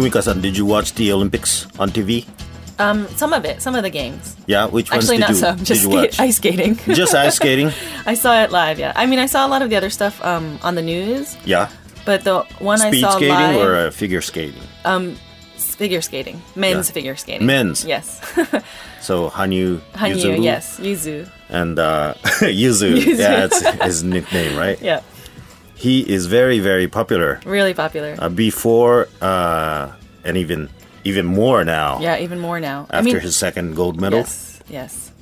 Fumika-san, did you watch the Olympics on TV? Um, some of it, some of the games. Yeah, which ones Actually, did not you, some. did Just you skate, watch? ice skating. Just ice skating? I saw it live. Yeah. I mean, I saw a lot of the other stuff um, on the news, Yeah. but the one Speed I saw Speed skating live, or uh, figure skating? Um, figure skating, men's Yeah. figure skating. Men's. Yes. So Hanyu, Hanyu, Yuzuru, yes, Yuzu. and uh, Yuzu. Yuzu. Yeah, it's his nickname, right? Yeah, He is very, very popular. really popular. Uh, before uh, and even even more now. yeah, even more now. After I mean, his second gold medal. yes, yes,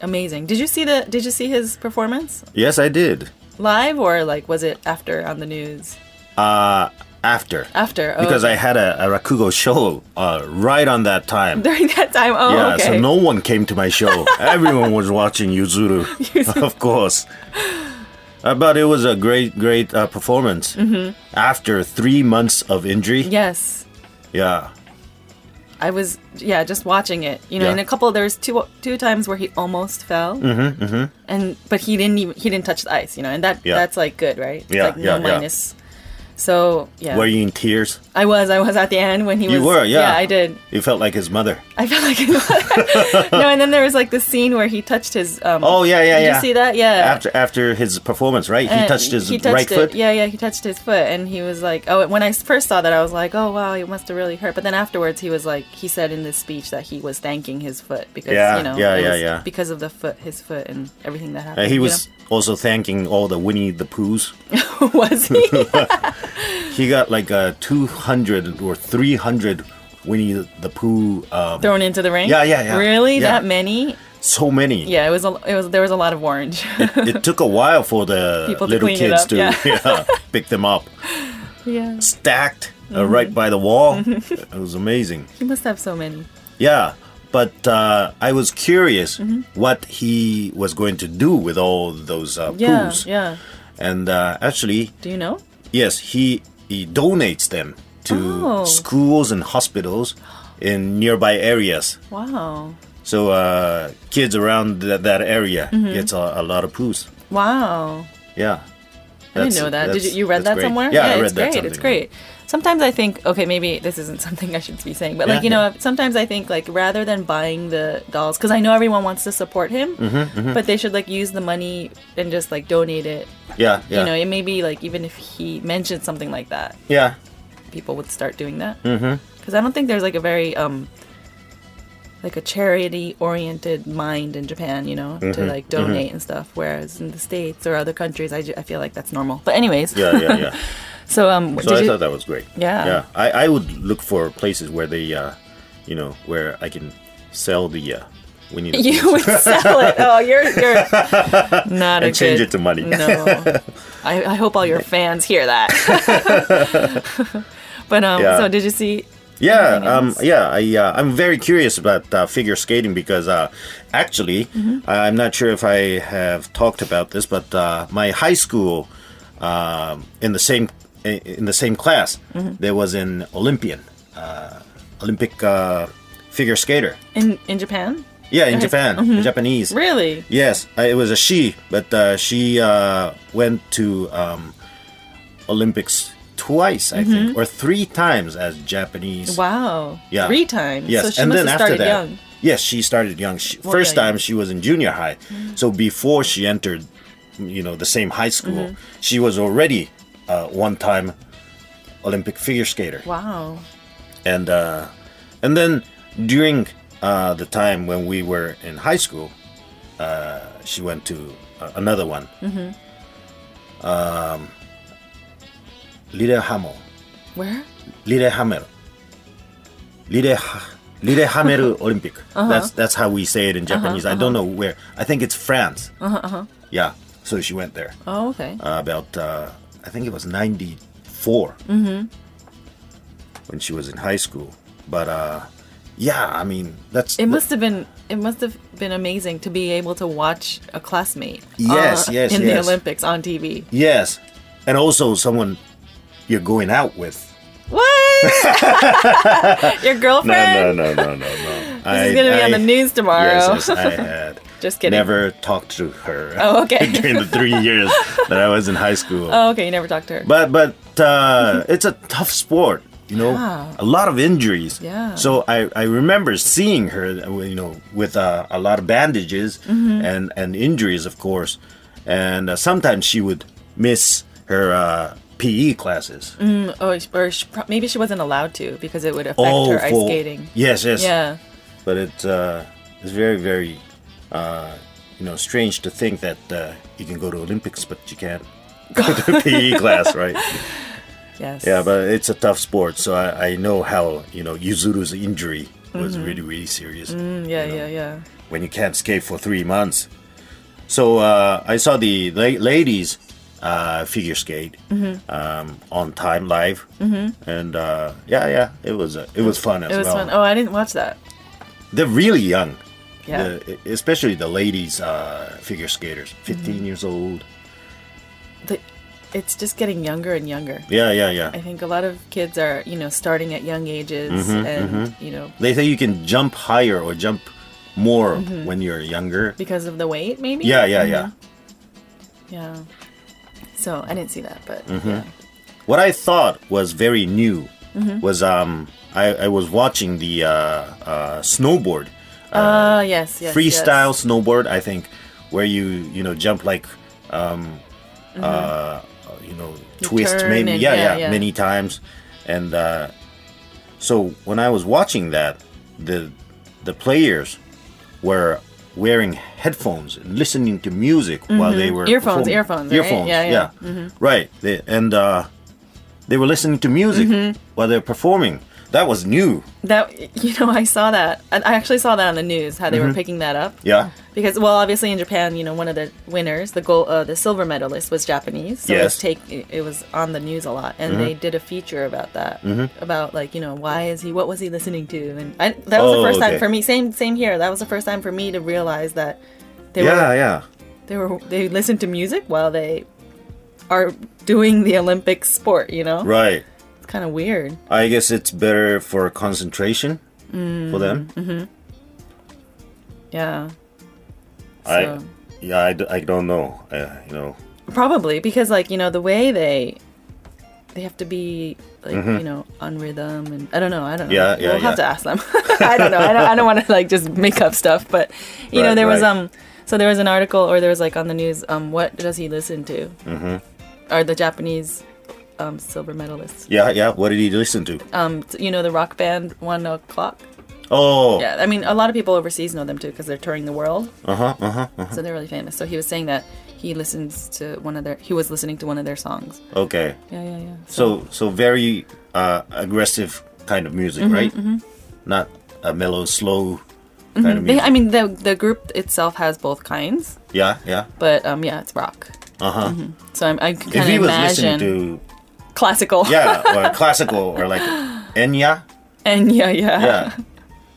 amazing. Did you see the? Did you see his performance Yes, I did. live or like was it after on the news? Uh, after. After, oh, because okay. I had a, a Rakugo show uh, right on that time. During that time. Oh, yeah, okay. so no one came to my show. Everyone was watching Yuzuru, of course. Uh, but it was a great, great uh, performance. Mm-hmm. After three months of injury, Yes. yeah, I was yeah just watching it you know Yeah. and a couple there's two two times where he almost fell mm-hmm, mm-hmm. and but he didn't even he didn't touch the ice you know and that Yeah. that's like good right It's Yeah, like no yeah. minus so yeah were you in tears? I was I was at the end when he was You were, yeah. I did You felt like his mother. I felt like no and then there was like the scene where he touched his um Oh yeah, yeah, did yeah. you see that yeah After after his performance, right? He touched his he touched right it. foot. Yeah, yeah, he touched his foot, and he was like, "Oh." When I first saw that, I was like, "Oh, wow, it must have really hurt." But then afterwards, he was like, he said in this speech that he was thanking his foot because Yeah, you know, yeah, yeah, yeah. because of the foot, his foot, and everything that Uh, happened. he you was also thanking all the Winnie the Poohs. was he? He got like uh, 200 or 300 Winnie the Pooh. Um, thrown into the ring? Yeah, yeah, yeah. Really, Yeah. that many? so many. Yeah, it was. A, it was. There was a lot of orange. It took a while for the People little it kids up, to yeah. yeah, pick them up. yeah, Stacked uh, Mm-hmm. right by the wall. it was amazing. he must have so many. Yeah, but uh, I was curious Mm-hmm. what he was going to do with all those uh, Yeah, Poohs. yeah. And uh, actually, Do you know? Yes, he he donates them to Oh. schools and hospitals in nearby areas. Wow, So uh, kids around that, that area Mm-hmm. gets a, a lot of Poohs. wow. Yeah. I didn't know that. Did you, you read that great. somewhere? Yeah, I read it's that. great. It's great. Sometimes I think, okay, maybe this isn't something I should be saying, but Yeah, like you yeah. know, sometimes I think like rather than buying the dolls, because I know everyone wants to support him, Mm-hmm, but they should like use the money and just like donate it. Yeah, yeah, You know, it may be like even if he mentioned something like that, yeah. people would start doing that. Because mm-hmm. I don't think there's like a very um like a charity oriented mind in Japan, you know, Mm-hmm, to like donate and stuff. Whereas in the states or other countries, I, ju- I feel like that's normal. But anyways, Yeah, yeah, yeah. So um, So I you, thought that was great. Yeah. yeah. I, I would look for places where they, uh, you know, where I can sell the uh, Winnie the you would sell it. Oh, you're you're not a And change good- it to money. No, I, I hope all your fans hear that. but um, Yeah. so did you see? Yeah, um, yeah. I uh, I'm very curious about uh, figure skating because uh, actually, Mm-hmm. I'm not sure if I have talked about this, but uh, my high school, um, in the same in the same class, Mm-hmm. there was an Olympian, uh, Olympic uh, figure skater. In in Japan? Yeah, in. Japan, in Japanese. Really? Yes, uh, it was a she, but uh, she uh, went to um, Olympics twice, I think, or three times as Japanese. Mm-hmm. Wow. Yeah. Three times. Yes, So she and then after started that, young. yes, she started young. She, Well, first yeah, time yeah. she was in junior high, Mm-hmm. so before she entered, you know, the same high school, Mm-hmm. she was already uh, one-time Olympic figure skater, Wow. and uh, and then during uh, the time when we were in high school, uh, she went to uh, another one. Mm-hmm. Um, Lillehammer. Where? Lillehammer. Lille Lillehammer Olympic. Uh-huh. That's that's how we say it in Japanese. I don't know where. I think it's France. Uh-huh, uh-huh. Yeah. So she went there Oh, okay. uh, about uh, I think it was 94 Mm-hmm. when she was in high school. But uh, yeah, I mean that's It must have been it must have been amazing to be able to watch a classmate. Yes, uh, yes, in the. Olympics on TV. yes, and also someone you're going out with. What? Your girlfriend? no, no, no, no, no. This is gonna be on the news tomorrow. Yes, yes, I had. Just kidding. Never talked to her. Oh, okay. during the three years that I was in high school. Oh, okay. You never talked to her. But but uh, it's a tough sport. you know, Yeah. a lot of injuries. Yeah. So I, I remember seeing her, you know, with uh, a lot of bandages Mm-hmm. and, and injuries, of course. And uh, sometimes she would miss her uh, PE classes. Mm, oh, or she, maybe she wasn't allowed to because it would affect her ice Oh, for- skating. Yes, yes. Yeah. But it, uh, it's very, very, uh, you know, strange to think that uh, you can go to Olympics, but you can't go to PE class, right? Yes. Yeah, but it's a tough sport, so I, I know how you know Yuzuru's injury was really really serious. Mm, yeah, yeah, yeah. When you can't skate for three months. So uh, I saw the la- ladies uh, figure skate Mm-hmm. um, on time live, mm-hmm. and uh, yeah, yeah, it was uh, it was fun as It was well. fun. Oh, I didn't watch that. They're really young, Yeah. the- especially the ladies uh, figure skaters, 15 Mm-hmm. years old. The, it's just getting younger and younger. Yeah, yeah, yeah. I think a lot of kids are, you know, starting at young ages Mm-hmm, and, you know, They say you can jump higher or jump more Mm-hmm. when you're younger. because of the weight, maybe? Yeah, yeah, yeah. Yeah. So I didn't see that, but Mm-hmm. yeah. What I thought was very new Mm-hmm. was um I, I was watching the uh, uh, snowboard Uh, yes, yes. freestyle yes. snowboard I think where you you know jump like um uh you know twist Mm-hmm. maybe and- yeah, yeah yeah. many times and uh so when I was watching that the the players were wearing headphones and listening to music while they were Mm-hmm. Earphones, performing. earphones, right? earphones Yeah, yeah. Mm-hmm. right they, and uh they were listening to music Mm-hmm. while they're performing that was new That you know, I saw that. I actually saw that on the news how they Mm-hmm. were picking that up. yeah Because well, obviously in Japan, you know, one of the winners, the gold, uh, the silver medalist was Japanese. So Yes. Mm-hmm. it was take it, was on the news a lot, and they did a feature about that, about like you know why is he, what was he listening to, and I, that was Oh, the first time for me. Same same here. That was the first time for me to realize that they yeah were yeah they were they listened to music while they are doing the Olympic sport. You know, right kind of weird. I guess it's better for concentration for them. Mm-hmm. Yeah. I So- yeah, I, d- I don't know. Uh, you know, Probably because like you know the way they they have to be like you know on rhythm and I don't know I don't know Mm-hmm. Yeah, yeah, we'll have to ask them I don't know I don't, I don't want to like just make up stuff but you know Right, there was um so there was an article or there was like on the news um what does he listen to mm-hmm. are the Japanese um silver medalist. yeah, yeah. What did he listen to? um you know the rock band ONE OK ROCK Oh, yeah I mean a lot of people overseas know them too because they're touring the world uh huh, uh huh. Uh-huh. so they're really famous so he was saying that he listens to one of their he was listening to one of their songs Okay, yeah yeah yeah so so very uh, aggressive kind of music, Mm-hmm, right? Not a mellow, slow kind of They, music. I mean, the the group itself has both kinds, yeah, yeah. but um, yeah, it's rock. Uh huh. So I'm, I can If he was imagine listening to classical. yeah, or classical or like Enya, Enya, yeah, yeah,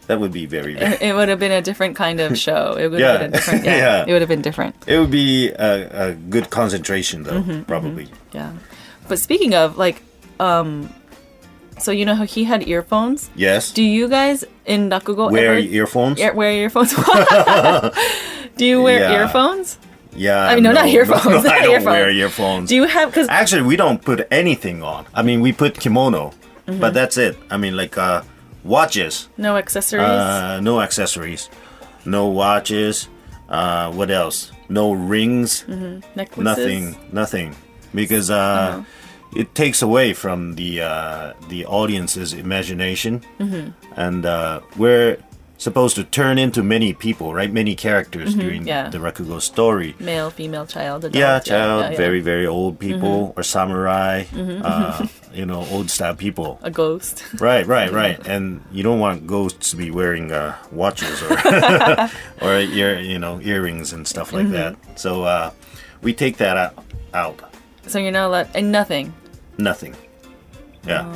that would be very. very It, it would have been a different kind of show. It would Yeah. have been different. Yeah, Yeah. it would have been different. It would be a, a good concentration, though, Mm-hmm, probably. Yeah. But speaking of like, um, so you know how he had earphones. Yes. Do you guys in Rakugo Wear ever earphones. ear- wear earphones? Do you wear Yeah. earphones? Yeah. I mean, no, not earphones, No, not I don't earphones. wear earphones. Do you have because Actually, we don't put anything on. I mean, we put kimono, Mm-hmm. but that's it. I mean, like uh, watches, no accessories? uh, no accessories, no watches. Uh, what else? No rings. Mm-hmm. necklaces? Nothing. Nothing. Because uh, Uh-huh. it takes away from the uh, the audience's imagination, Mm-hmm. and uh, we're supposed to turn into many people, right? Many characters during Mm-hmm. yeah. the Rakugo story. Male, female, child, adult. Yeah, child, yeah, yeah. very very old people Mm-hmm. or samurai, uh, you know, old style people. a ghost. Right, right, right. And you don't want ghosts to be wearing uh, watches or or ear, you know, earrings and stuff like Mm-hmm. that. So uh, we take that out. out. So you're not allowed, and nothing. Nothing. Yeah. and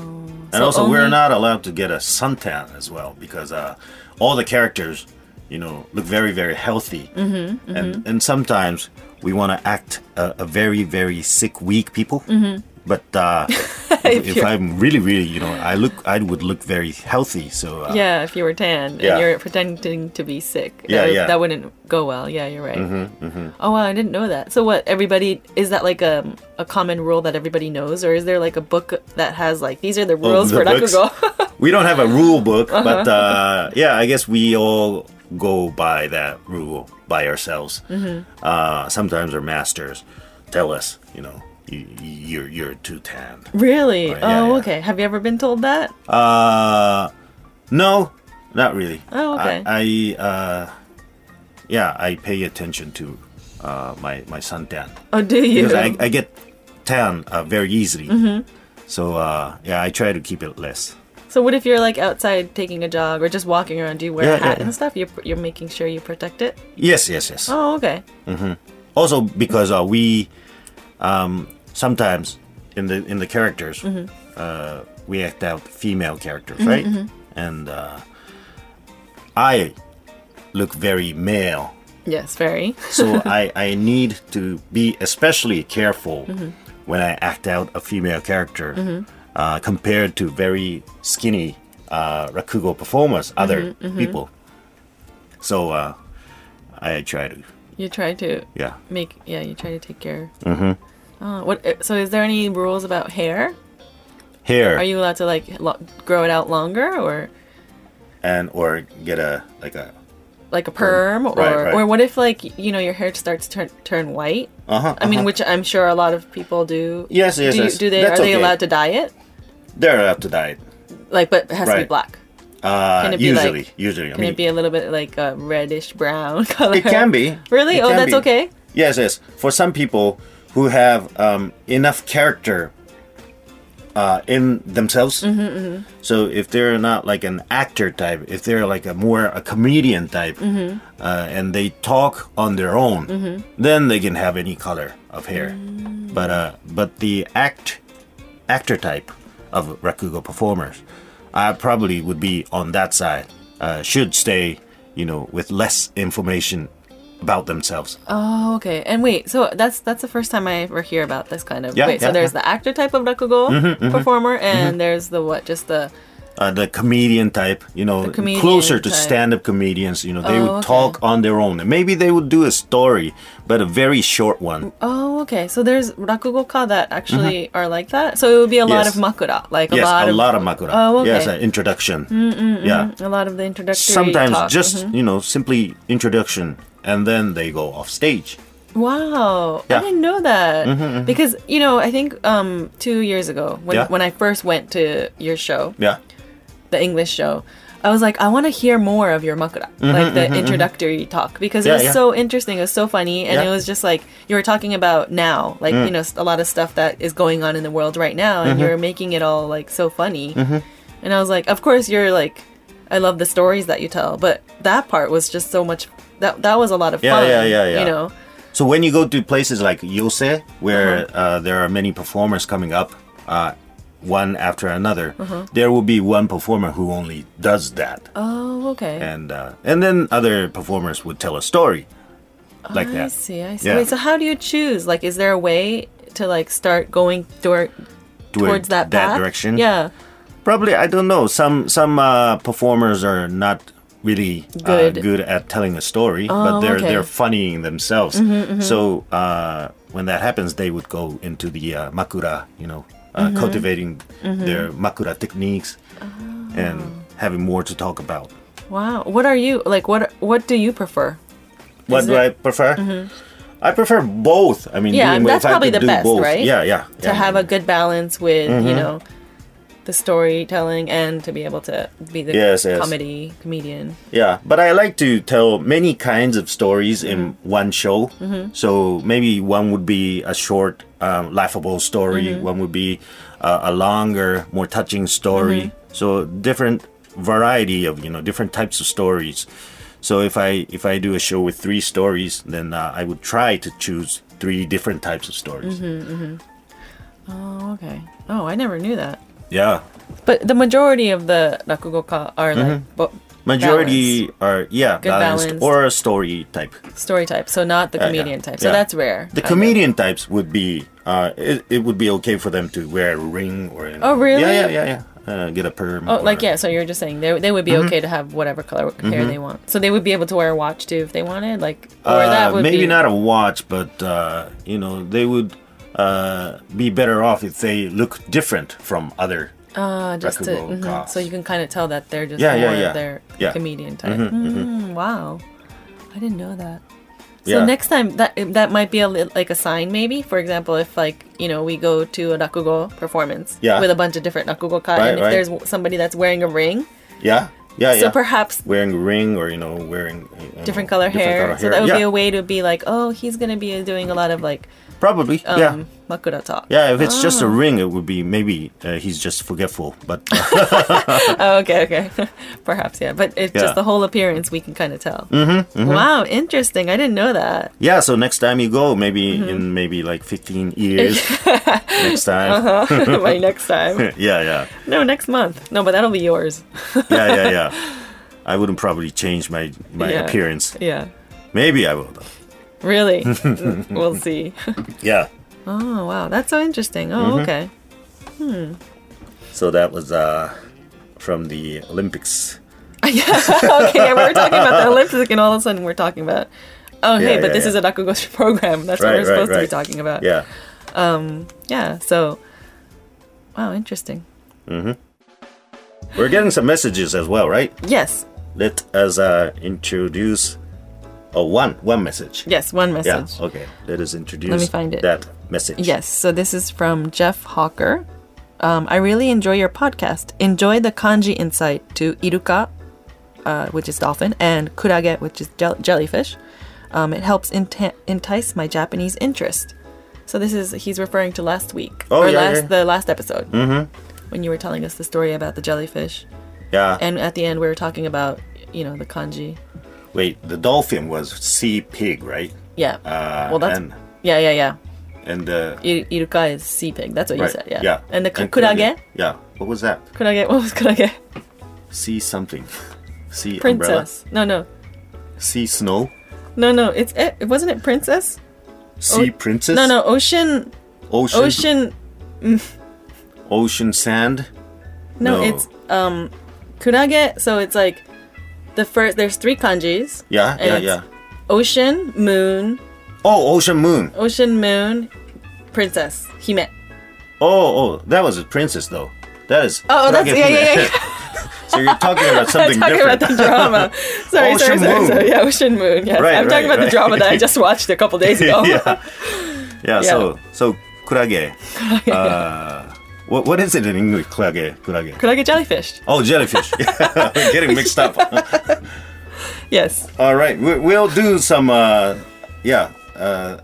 Oh. So also, we're not allowed to get a suntan as well because uh, all the characters, you know, look very, very healthy. Mm-hmm, And and sometimes we want to act a, a very, very sick, weak people. Mm-hmm. But uh, if, if I'm really, really, you know, I look, I would look very healthy. So uh, Yeah, if you were tan Yeah. and you're pretending to be sick, Yeah, that, yeah. that wouldn't go well. Yeah, you're right. Oh wow, I didn't know that. So what? Everybody is that like a a common rule that everybody knows, or is there like a book that has like these are the rules Oh, the for books? We don't have a rule book, Uh-huh. but uh, yeah, I guess we all go by that rule by ourselves. Mm-hmm. Uh, sometimes our masters tell us, you know, you, you're you're too tan. really? Right, yeah, oh, yeah. okay. Have you ever been told that? Uh, no, not really. Oh, okay. I, I uh, yeah, I pay attention to uh, my my suntan Oh, do you? because I, I get tan uh, very easily. Mm-hmm. So uh, yeah, I try to keep it less. So what if you're like outside taking a jog or just walking around? Do you wear Yeah, a hat yeah, and stuff? You're you're making sure you protect it. Yes, yes, yes. Oh, okay. also because uh, we um, sometimes in the in the characters Mm-hmm. uh, we act out female characters right and uh, i look very male Yes, very. so I, I need to be especially careful Mm-hmm. when i act out a female character uh, compared to very skinny uh, rakugo performers other Mm-hmm, people so uh, i try to You try to yeah make yeah. You try to take care. Mm-hmm. Uh, what? So is there any rules about hair? hair Are you allowed to like lo- grow it out longer or and or get a like a like a perm or Right, right. or what if like you know your hair starts to turn turn white? uh-huh I mean, uh-huh. which I'm sure a lot of people do. Yes, yes, do, you- yes. do they That's are they okay. allowed to dye it? They're allowed to dye it Like, but it has to be black. uh Can it be usually like- usually i Can mean it be a little bit like a reddish brown color? it can be Really? It Oh, that's be. okay. yes yes for some people who have um, enough character uh, in themselves Mm-hmm, so if they're not like an actor type if they're like a more a comedian type Mm-hmm. uh, and they talk on their own then they can have any color of hair Mm. but uh but the act actor type of rakugo performers i probably would be on that side uh, should stay you know with less information about themselves Oh, okay. And wait, so that's that's the first time I ever hear about this kind of. Yeah, wait, so there's yeah. the actor type of rakugo mm-hmm, mm-hmm. performer, and mm-hmm. there's the what? Just the uh, the comedian type, you know, comedian closer to type. stand-up comedians. You know, they Oh, would okay. talk on their own. And Maybe they would do a story, but a very short one. Oh, okay. So there's rakugoka that actually are like that. So it would be a lot Mm-hmm. Of makura, like yes, a lot of a of lot of makura. Oh, okay. Yes, an introduction. Yeah, a lot of the introductory. sometimes talk. just Mhm. you know simply introduction, and then they go off stage. Wow, Yeah. I didn't know that because you know I think um two years ago when Yeah. when I first went to your show, Yeah, the English show. I was like, I want to hear more of your makura, like the introductory talk, because it Mm-hmm, Yeah, was yeah. so interesting. It was so funny, and Yeah. Mm. it was just like you were talking about now, like you know, a lot of stuff that is going on in the world right now, and Mm-hmm. you're making it all like so funny. And I was like, of course, you're like, I love the stories that you tell, but that part was just so much. That that was a lot of Yeah, fun. yeah, yeah, yeah. You know, So when you go to places like Yose, where Uh-huh. uh there are many performers coming up, uh, one after another, Uh-huh. there will be one performer who only does that, oh, okay. and uh, and then other performers would tell a story like I that. see. I see. Yeah. Wait, so how do you choose? Like, is there a way to like start going toward Toward towards that path? direction. Yeah. Probably I don't know. Some some uh, performers are not really Good. Uh, good at telling a story, Oh, but they're okay. Mm-hmm, they're funnying themselves. So uh, when that happens, they would go into the uh, makura, you know, uh, Mm-hmm. cultivating their makura techniques and Oh. having more to talk about. Wow. What are you like? What What do you prefer? What Is do it- I prefer? I prefer both. I mean, Yeah, that's probably the best, both. right? Yeah, yeah. yeah. To have a good balance with Mm-hmm. you know the storytelling and to be able to be the Yes, yes. comedy comedian. Yeah, but I like to tell many kinds of stories in Mm-hmm. one show. So maybe one would be a short, um, laughable story. Mm-hmm. One would be uh, a longer, more touching story. Mm-hmm. So different variety of you know different types of stories. So if I if I do a show with three stories, then uh, I would try to choose three different types of stories. Mm-hmm. Oh, okay. Oh, I never knew that. Yeah, But the majority of the rakugoka are like bo- Mm-hmm. majority are yeah Good balanced, balanced. or a story type. story type, so not the Yeah, yeah. comedian type. So Yeah. that's rare. The comedian types would be uh, it, it would be okay for them to wear a ring or. Know, Oh, really? Yeah, yeah, yeah, yeah. Uh, get a perm. Oh, or- like yeah. So you're just saying they they would be Mm-hmm. okay to have whatever color hair they want. So they would be able to wear a watch too if they wanted, like or Uh, that would maybe be not a watch, but uh, you know they would uh, be better off if they look different from other. Uh, just to Rakugo mhm. so you can kind of tell that they're just Yeah, yeah, more yeah. their Yeah. comedian type. Mm, wow, I didn't know that. So Yeah. next time that that might be a li- like a sign maybe. For example, if like you know we go to a rakugo performance Yeah. with a bunch of different rakugo ka, Right, and if right. there's somebody that's wearing a ring, Yeah, yeah, so yeah. perhaps wearing a ring or you know wearing you know, different color different hair. color So that would yeah. be a way to be like, oh, he's gonna be doing a lot of like Probably, um, yeah. makura talk. Yeah, if it's just a Ah. ring, it would be maybe uh, he's just forgetful. But Oh, okay, okay. Perhaps, yeah. But it's Yeah. just the whole appearance we can kind of tell. Mm-hmm, Wow, interesting. I didn't know that. yeah, so next time you go, maybe Mm-hmm. in maybe like 15 years, next time. Uh-huh. My next time. Yeah, yeah, No, next month. No, but that'll be yours. yeah, yeah, yeah. I wouldn't probably change my my Yeah. appearance. Yeah. Maybe I will. Though. Really? We'll see. Yeah. Oh, wow. That's so interesting. Oh, Mm-hmm. okay. So that was uh, from the Olympics. yeah. okay, yeah, we were talking about the Olympics, and all of a sudden we're talking about. Oh, hey, Yeah, but yeah, this is a Rakugo program. That's what we're supposed right, to be talking about. Yeah. Um. Yeah. So, wow, interesting. Mm-hmm. We're getting some messages as well, right? Yes. Let us uh, introduce oh, one one message. Yes. One message. Yeah. Okay. Let us introduce Let me find it. that message. Yes, so this is from Jeff Hawker. Um, I really enjoy your podcast. Enjoy the kanji insight to iruka, uh, which is dolphin, and kurage, which is jell- jellyfish. Um, it helps entice my Japanese interest. So this is he's referring to last week Oh, or yeah, last yeah. the last episode mm-hmm. when you were telling us the story about the jellyfish, Yeah. and at the end we were talking about you know the kanji. Wait, the dolphin was sea pig, right? Yeah. Uh, well, that's and yeah, yeah, yeah. and uh, I- Iruka is sea pig. That's what right, you said. Yeah. yeah. And the ku- kurage. Yeah. What was that? Kurage. What was kurage? Sea something. Sea Princess. No, no. umbrella. Sea snow. No, no, it's it. Wasn't it princess? Sea princess. No, no, ocean, Ocean. ocean. Ocean sand. No, No. it's um, kurage. So it's like the first. There's three kanjis. Yeah. Yeah. Yeah. Ocean, moon, Oh, ocean moon. ocean, moon, princess, hime. Oh, oh, that was a princess though. That is. Oh, that's Kurage yeah, yeah, yeah. so you're talking about something I'm talking different. about the drama. Sorry, Ocean sorry, sorry, Moon. sorry. Yeah, ocean moon. Yes, Right, I'm talking right, about the drama that I just watched a couple days ago. yeah. yeah. So so kurage. Uh, what what is it in English? Kurage. Kurage. Kurage jellyfish. Oh, jellyfish. Getting mixed up. Yes. All right, we, we'll do some. Uh, yeah. Uh,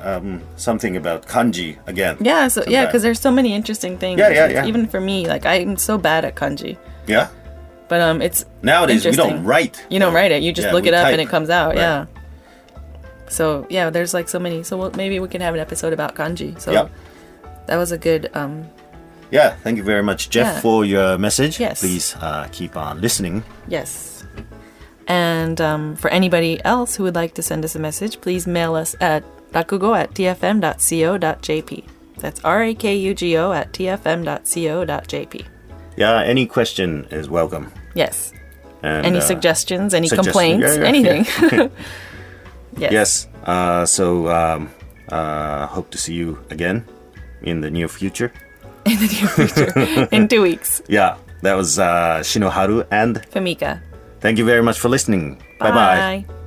um, something about kanji again. Yeah. So yeah, because there's so many interesting things. Yeah, yeah, yeah. Even for me, like I'm so bad at kanji, Yeah. but um, it's Nowadays we don't write. You don't write it. You just Yeah, look it up type. and it comes out. Right. Yeah. So yeah, there's like so many. So we'll, maybe we can have an episode about kanji. So Yeah. that was a good. Um, Yeah. Thank you very much, Jeff, Yeah. for your message. Yes. Please uh, keep on listening. yes. And um, for anybody else who would like to send us a message, please mail us at rakugo at tfm.co.jp. That's R A K U G O at tfm.co.jp. Yeah. Any question is welcome. Yes. And, Any uh, suggestions? Any suggestions. complaints? Yeah, yeah, anything? yes. Yes. Uh, so um, uh, hope to see you again in the near future. In the near future. In two weeks. Yeah. That was uh, Shinoharu, and Fumika. thank you very much for listening. Bye bye. Bye.